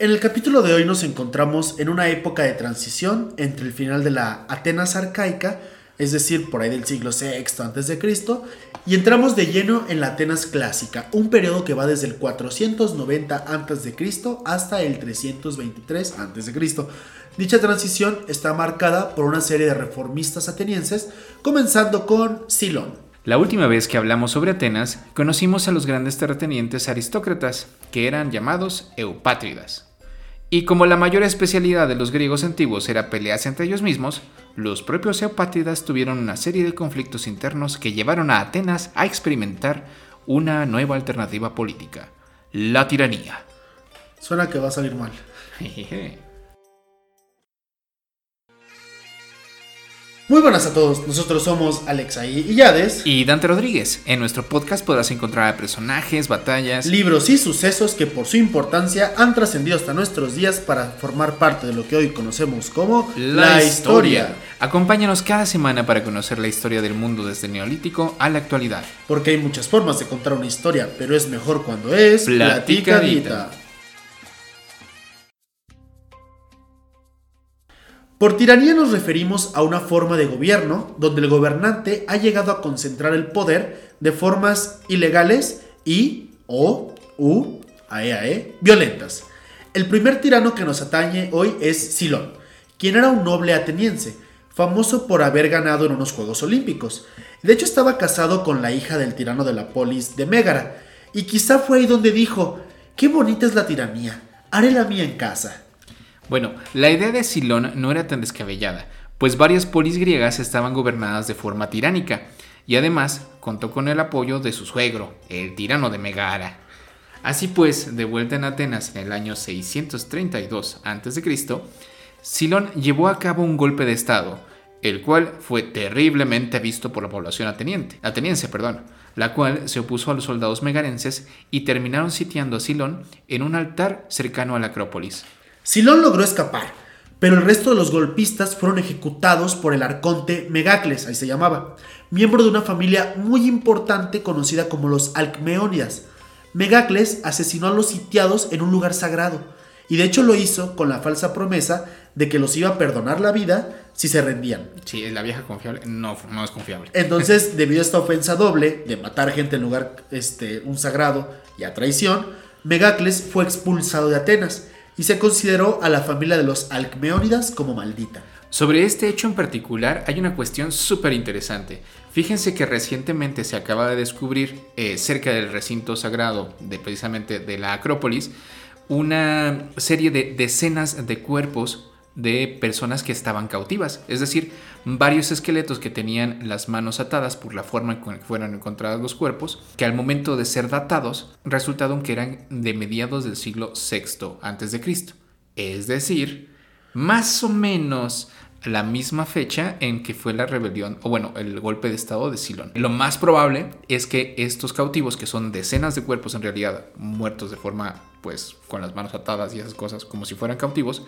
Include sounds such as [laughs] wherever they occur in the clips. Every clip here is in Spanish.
En el capítulo de hoy nos encontramos en una época de transición entre el final de la Atenas arcaica, es decir, por ahí del siglo VI a.C., y entramos de lleno en la Atenas clásica, un periodo que va desde el 490 a.C. hasta el 323 a.C. Dicha transición está marcada por una serie de reformistas atenienses, comenzando con Silón. La última vez que hablamos sobre Atenas, conocimos a los grandes terratenientes aristócratas, que eran llamados eupátridas. Y como la mayor especialidad de los griegos antiguos era pelearse entre ellos mismos, los propios eupátridas tuvieron una serie de conflictos internos que llevaron a Atenas a experimentar una nueva alternativa política, la tiranía. Suena que va a salir mal. [laughs] Muy buenas a todos, nosotros somos Alexa y Yades. Y Dante Rodríguez. En nuestro podcast podrás encontrar personajes, batallas, libros y sucesos que por su importancia han trascendido hasta nuestros días para formar parte de lo que hoy conocemos como la, historia. Acompáñanos cada semana para conocer la historia del mundo desde el neolítico a la actualidad. Porque hay muchas formas de contar una historia, pero es mejor cuando es platicadita. Por tiranía nos referimos a una forma de gobierno donde el gobernante ha llegado a concentrar el poder de formas ilegales y o u ae, e, violentas. El primer tirano que nos atañe hoy es Silón, quien era un noble ateniense, famoso por haber ganado en unos Juegos Olímpicos. De hecho estaba casado con la hija del tirano de la polis de Mégara, y quizá fue ahí donde dijo, qué bonita es la tiranía, haré la mía en casa. Bueno, la idea de Silón no era tan descabellada, pues varias polis griegas estaban gobernadas de forma tiránica, y además contó con el apoyo de su suegro, el tirano de Megara. Así pues, de vuelta en Atenas en el año 632 a.C., Silón llevó a cabo un golpe de estado, el cual fue terriblemente visto por la población ateniense, perdón, la cual se opuso a los soldados megarenses y terminaron sitiando a Silón en un altar cercano a la Acrópolis. Silón logró escapar, pero el resto de los golpistas fueron ejecutados por el arconte Megacles, ahí se llamaba, miembro de una familia muy importante conocida como los Alcmeonidas. Megacles asesinó a los sitiados en un lugar sagrado, y de hecho lo hizo con la falsa promesa de que los iba a perdonar la vida si se rendían. Sí, la vieja confiable no, no es confiable. Entonces, [laughs] debido a esta ofensa doble de matar gente en lugar este, un sagrado y a traición, Megacles fue expulsado de Atenas y se consideró a la familia de los Alcmeónidas como maldita. Sobre este hecho en particular hay una cuestión súper interesante. Fíjense que recientemente se acaba de descubrir eh, cerca del recinto sagrado de precisamente de la Acrópolis una serie de decenas de cuerpos de personas que estaban cautivas, es decir, varios esqueletos que tenían las manos atadas por la forma en que fueron encontrados los cuerpos, que al momento de ser datados resultaron que eran de mediados del siglo VI a.C. Es decir, más o menos la misma fecha en que fue la rebelión, o bueno, el golpe de estado de Silón. Lo más probable es que estos cautivos, que son decenas de cuerpos en realidad muertos de forma, pues, con las manos atadas y esas cosas, como si fueran cautivos,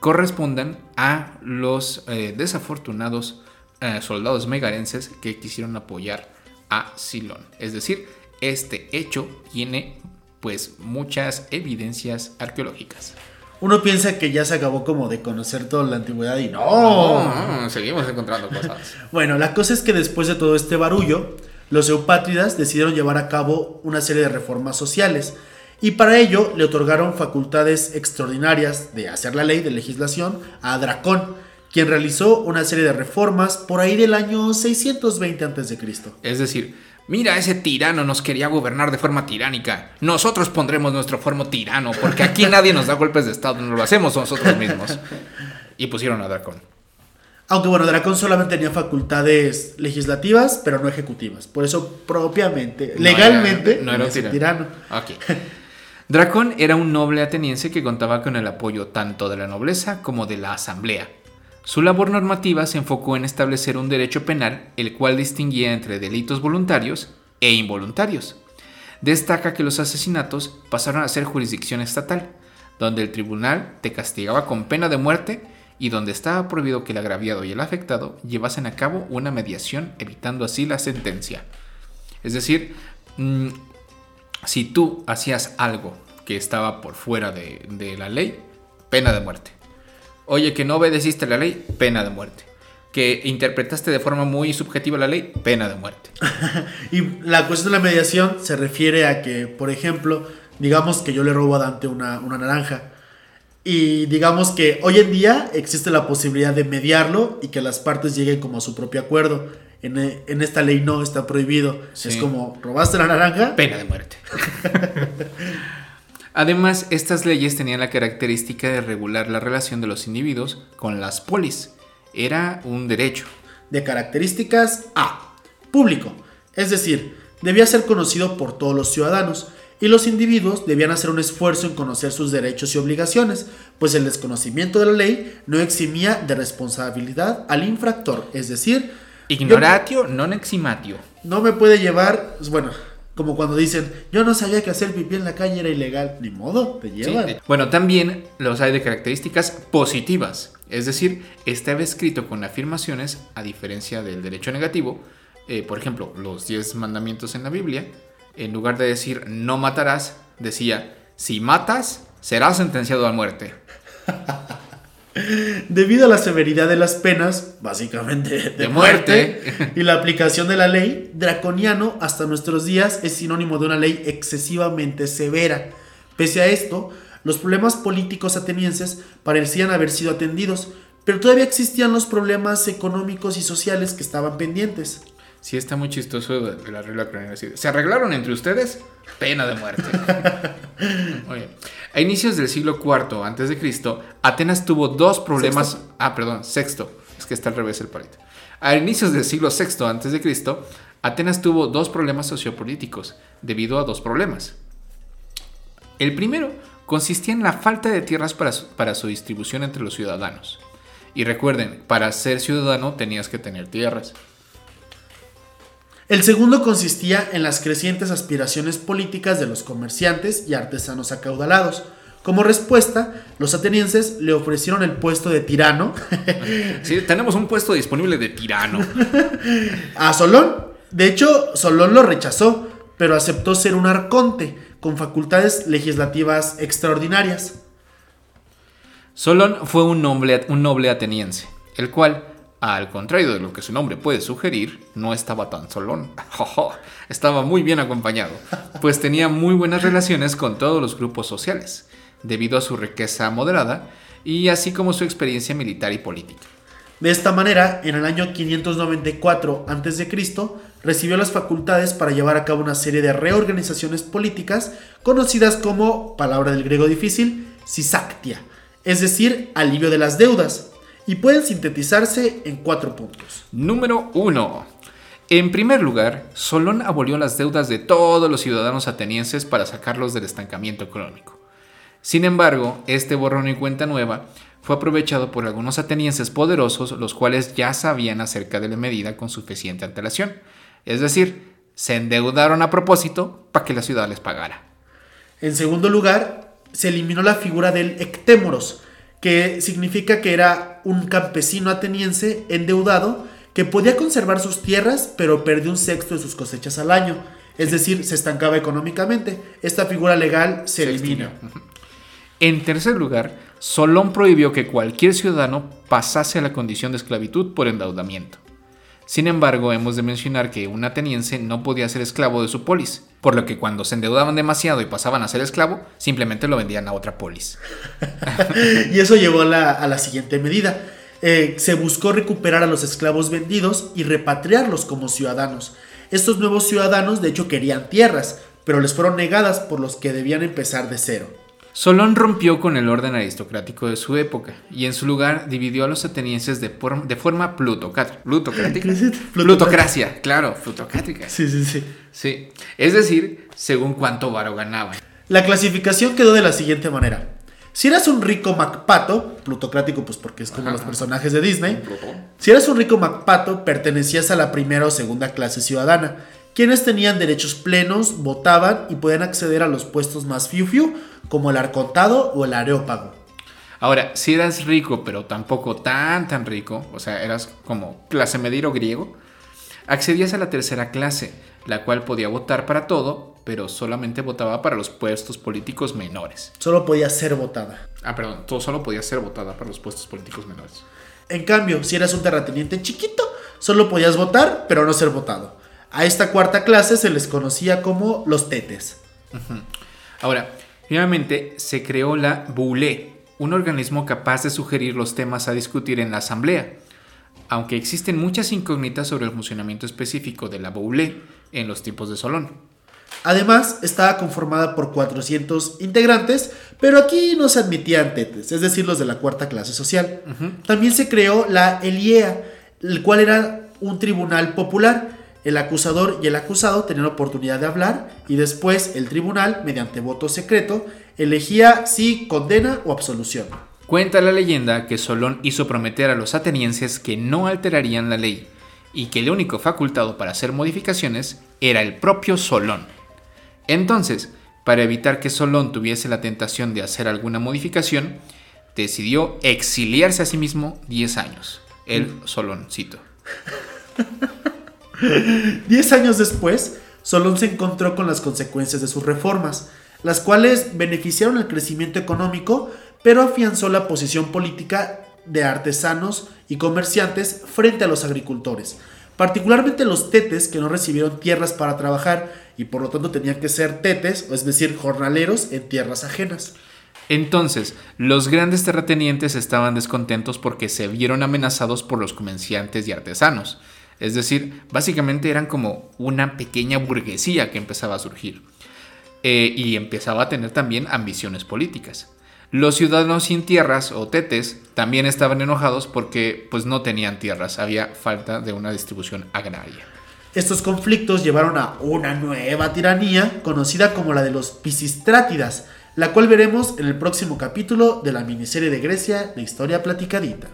correspondan a los eh, desafortunados eh, soldados megarenses que quisieron apoyar a Silón. Es decir, este hecho tiene pues muchas evidencias arqueológicas. Uno piensa que ya se acabó como de conocer toda la antigüedad y no. seguimos encontrando cosas. [laughs] bueno, la cosa es que después de todo este barullo, los eupátridas decidieron llevar a cabo una serie de reformas sociales y para ello le otorgaron facultades extraordinarias de hacer la ley de legislación a Dracón, quien realizó una serie de reformas por ahí del año 620 a.C. Es decir, mira, ese tirano nos quería gobernar de forma tiránica. Nosotros pondremos nuestro formo tirano, porque aquí [laughs] nadie nos da golpes de estado, nos lo hacemos nosotros mismos. Y pusieron a Dracón. Aunque bueno, Dracón solamente tenía facultades legislativas, pero no ejecutivas. Por eso propiamente, legalmente, no era, un tirano. tirano. [laughs] Dracón era un noble ateniense que contaba con el apoyo tanto de la nobleza como de la asamblea. Su labor normativa se enfocó en establecer un derecho penal, el cual distinguía entre delitos voluntarios e involuntarios. Destaca que los asesinatos pasaron a ser jurisdicción estatal, donde el tribunal te castigaba con pena de muerte y donde estaba prohibido que el agraviado y el afectado llevasen a cabo una mediación, evitando así la sentencia. Es decir, mm, si tú hacías algo que estaba por fuera de, la ley, pena de muerte. Oye, que no obedeciste la ley, pena de muerte. Que interpretaste de forma muy subjetiva la ley, pena de muerte. [laughs] y la cuestión de la mediación se refiere a que, por ejemplo, digamos que yo le robo a Dante una, una naranja. Y digamos que hoy en día existe la posibilidad de mediarlo y que las partes lleguen como a su propio acuerdo. En, en esta ley no está prohibido. Es como, ¿robaste la naranja? Pena de muerte. [laughs] Además, estas leyes tenían la característica de regular la relación de los individuos con las polis. Era un derecho. De características A. Público. Es decir, debía ser conocido por todos los ciudadanos y los individuos debían hacer un esfuerzo en conocer sus derechos y obligaciones, pues el desconocimiento de la ley no eximía de responsabilidad al infractor, es decir, ignoratio non eximatio. No me puede llevar, pues, bueno, como cuando dicen, yo no sabía que hacer pipí en la calle era ilegal. Ni modo, te llevan. bueno, también los hay de características positivas. Es decir, estaba escrito con afirmaciones, a diferencia del derecho negativo. Eh, por ejemplo, los 10 mandamientos en la Biblia. En lugar de decir no matarás, decía, si matas, serás sentenciado a muerte. [laughs] Debido a la severidad de las penas, básicamente de, muerte, y la aplicación de la ley, draconiano hasta nuestros días es sinónimo de una ley excesivamente severa. Pese a esto, los problemas políticos atenienses parecían haber sido atendidos, pero todavía existían los problemas económicos y sociales que estaban pendientes. Sí, está muy chistoso de la regla ¿Se arreglaron entre ustedes? Pena de muerte. [laughs] A inicios del siglo IV a.C., Atenas tuvo dos problemas. Ah, perdón, sexto. Es que está al revés el palito. A inicios del siglo VI a.C., Atenas tuvo dos problemas sociopolíticos debido a dos problemas. El primero consistía en la falta de tierras para para su distribución entre los ciudadanos. Y recuerden, para ser ciudadano tenías que tener tierras. El segundo consistía en las crecientes aspiraciones políticas de los comerciantes y artesanos acaudalados. Como respuesta, los atenienses le ofrecieron el puesto de tirano. [laughs] Sí, tenemos un puesto disponible de tirano. [laughs] A Solón. De hecho, Solón lo rechazó, pero aceptó ser un arconte con facultades legislativas extraordinarias. Solón fue un noble, un noble ateniense, el cual al contrario de lo que su nombre puede sugerir, no estaba tan solón. [laughs] estaba muy bien acompañado, pues tenía muy buenas relaciones con todos los grupos sociales, debido a su riqueza moderada y así como su experiencia militar y política. De esta manera, en el año 594 a.C., recibió las facultades para llevar a cabo una serie de reorganizaciones políticas conocidas como, palabra del griego difícil, sisactia, es decir, alivio de las deudas, y pueden sintetizarse en cuatro puntos. Número 1. En primer lugar, Solón abolió las deudas de todos los ciudadanos atenienses para sacarlos del estancamiento económico. Sin embargo, este borrón y cuenta nueva fue aprovechado por algunos atenienses poderosos, los cuales ya sabían acerca de la medida con suficiente antelación. Es decir, se endeudaron a propósito para que la ciudad les pagara. En segundo lugar, se eliminó la figura del ectémoros, que significa que era un campesino ateniense endeudado que podía conservar sus tierras, pero perdió un sexto de sus cosechas al año. Es decir, se estancaba económicamente. Esta figura legal se, elimina. En tercer lugar, Solón prohibió que cualquier ciudadano pasase a la condición de esclavitud por endeudamiento. Sin embargo, hemos de mencionar que un ateniense no podía ser esclavo de su polis, por lo que cuando se endeudaban demasiado y pasaban a ser esclavo, simplemente lo vendían a otra polis. [laughs] y eso llevó a la, siguiente medida. Eh, se buscó recuperar a los esclavos vendidos y repatriarlos como ciudadanos. Estos nuevos ciudadanos de hecho querían tierras, pero les fueron negadas por los que debían empezar de cero. Solón rompió con el orden aristocrático de su época y en su lugar dividió a los atenienses de, de forma plutocrática. Plutocracia, claro, plutocrática. Sí, sí, sí. Sí, es decir, según cuánto varo ganaba. La clasificación quedó de la siguiente manera. Si eras un rico Macpato, plutocrático pues porque es como los personajes de Disney, si eras un rico Macpato, pertenecías a la primera o segunda clase ciudadana, quienes tenían derechos plenos, votaban y podían acceder a los puestos más fiu fiu como el arcontado o el areópago. Ahora, si eras rico, pero tampoco tan tan rico, o sea, eras como clase mediro griego, accedías a la tercera clase, la cual podía votar para todo pero solamente votaba para los puestos políticos menores. Solo podía ser votada. Ah, perdón, todo solo podía ser votada para los puestos políticos menores. En cambio, si eras un terrateniente chiquito, solo podías votar, pero no ser votado. A esta cuarta clase se les conocía como los tetes. Ahora, finalmente se creó la Boulé, un organismo capaz de sugerir los temas a discutir en la asamblea. Aunque existen muchas incógnitas sobre el funcionamiento específico de la Boulé en los tiempos de Solón. Además, estaba conformada por 400 integrantes, pero aquí no se admitían tetes, es decir, los de la cuarta clase social. También se creó la Eliea, el cual era un tribunal popular. El acusador y el acusado tenían oportunidad de hablar y después el tribunal, mediante voto secreto, elegía si condena o absolución. Cuenta la leyenda que Solón hizo prometer a los atenienses que no alterarían la ley y que el único facultado para hacer modificaciones era el propio Solón. Entonces, para evitar que Solón tuviese la tentación de hacer alguna modificación, decidió exiliarse a sí mismo 10 años. El Soloncito. [laughs] Diez años después, Solón se encontró con las consecuencias de sus reformas, las cuales beneficiaron el crecimiento económico, pero afianzó la posición política de artesanos y comerciantes frente a los agricultores, particularmente los tetes que no recibieron tierras para trabajar y por lo tanto tenían que ser tetes, es decir, jornaleros en tierras ajenas. Entonces, los grandes terratenientes estaban descontentos porque se vieron amenazados por los comerciantes y artesanos. Es decir, básicamente eran como una pequeña burguesía que empezaba a surgir. Eh, y empezaba a tener también ambiciones políticas. Los ciudadanos sin tierras o tetes también estaban enojados porque pues no tenían tierras, había falta de una distribución agraria. Estos conflictos llevaron a una nueva tiranía conocida como la de los Pisistrátidas, la cual veremos en el próximo capítulo de la miniserie de Grecia de Historia Platicadita.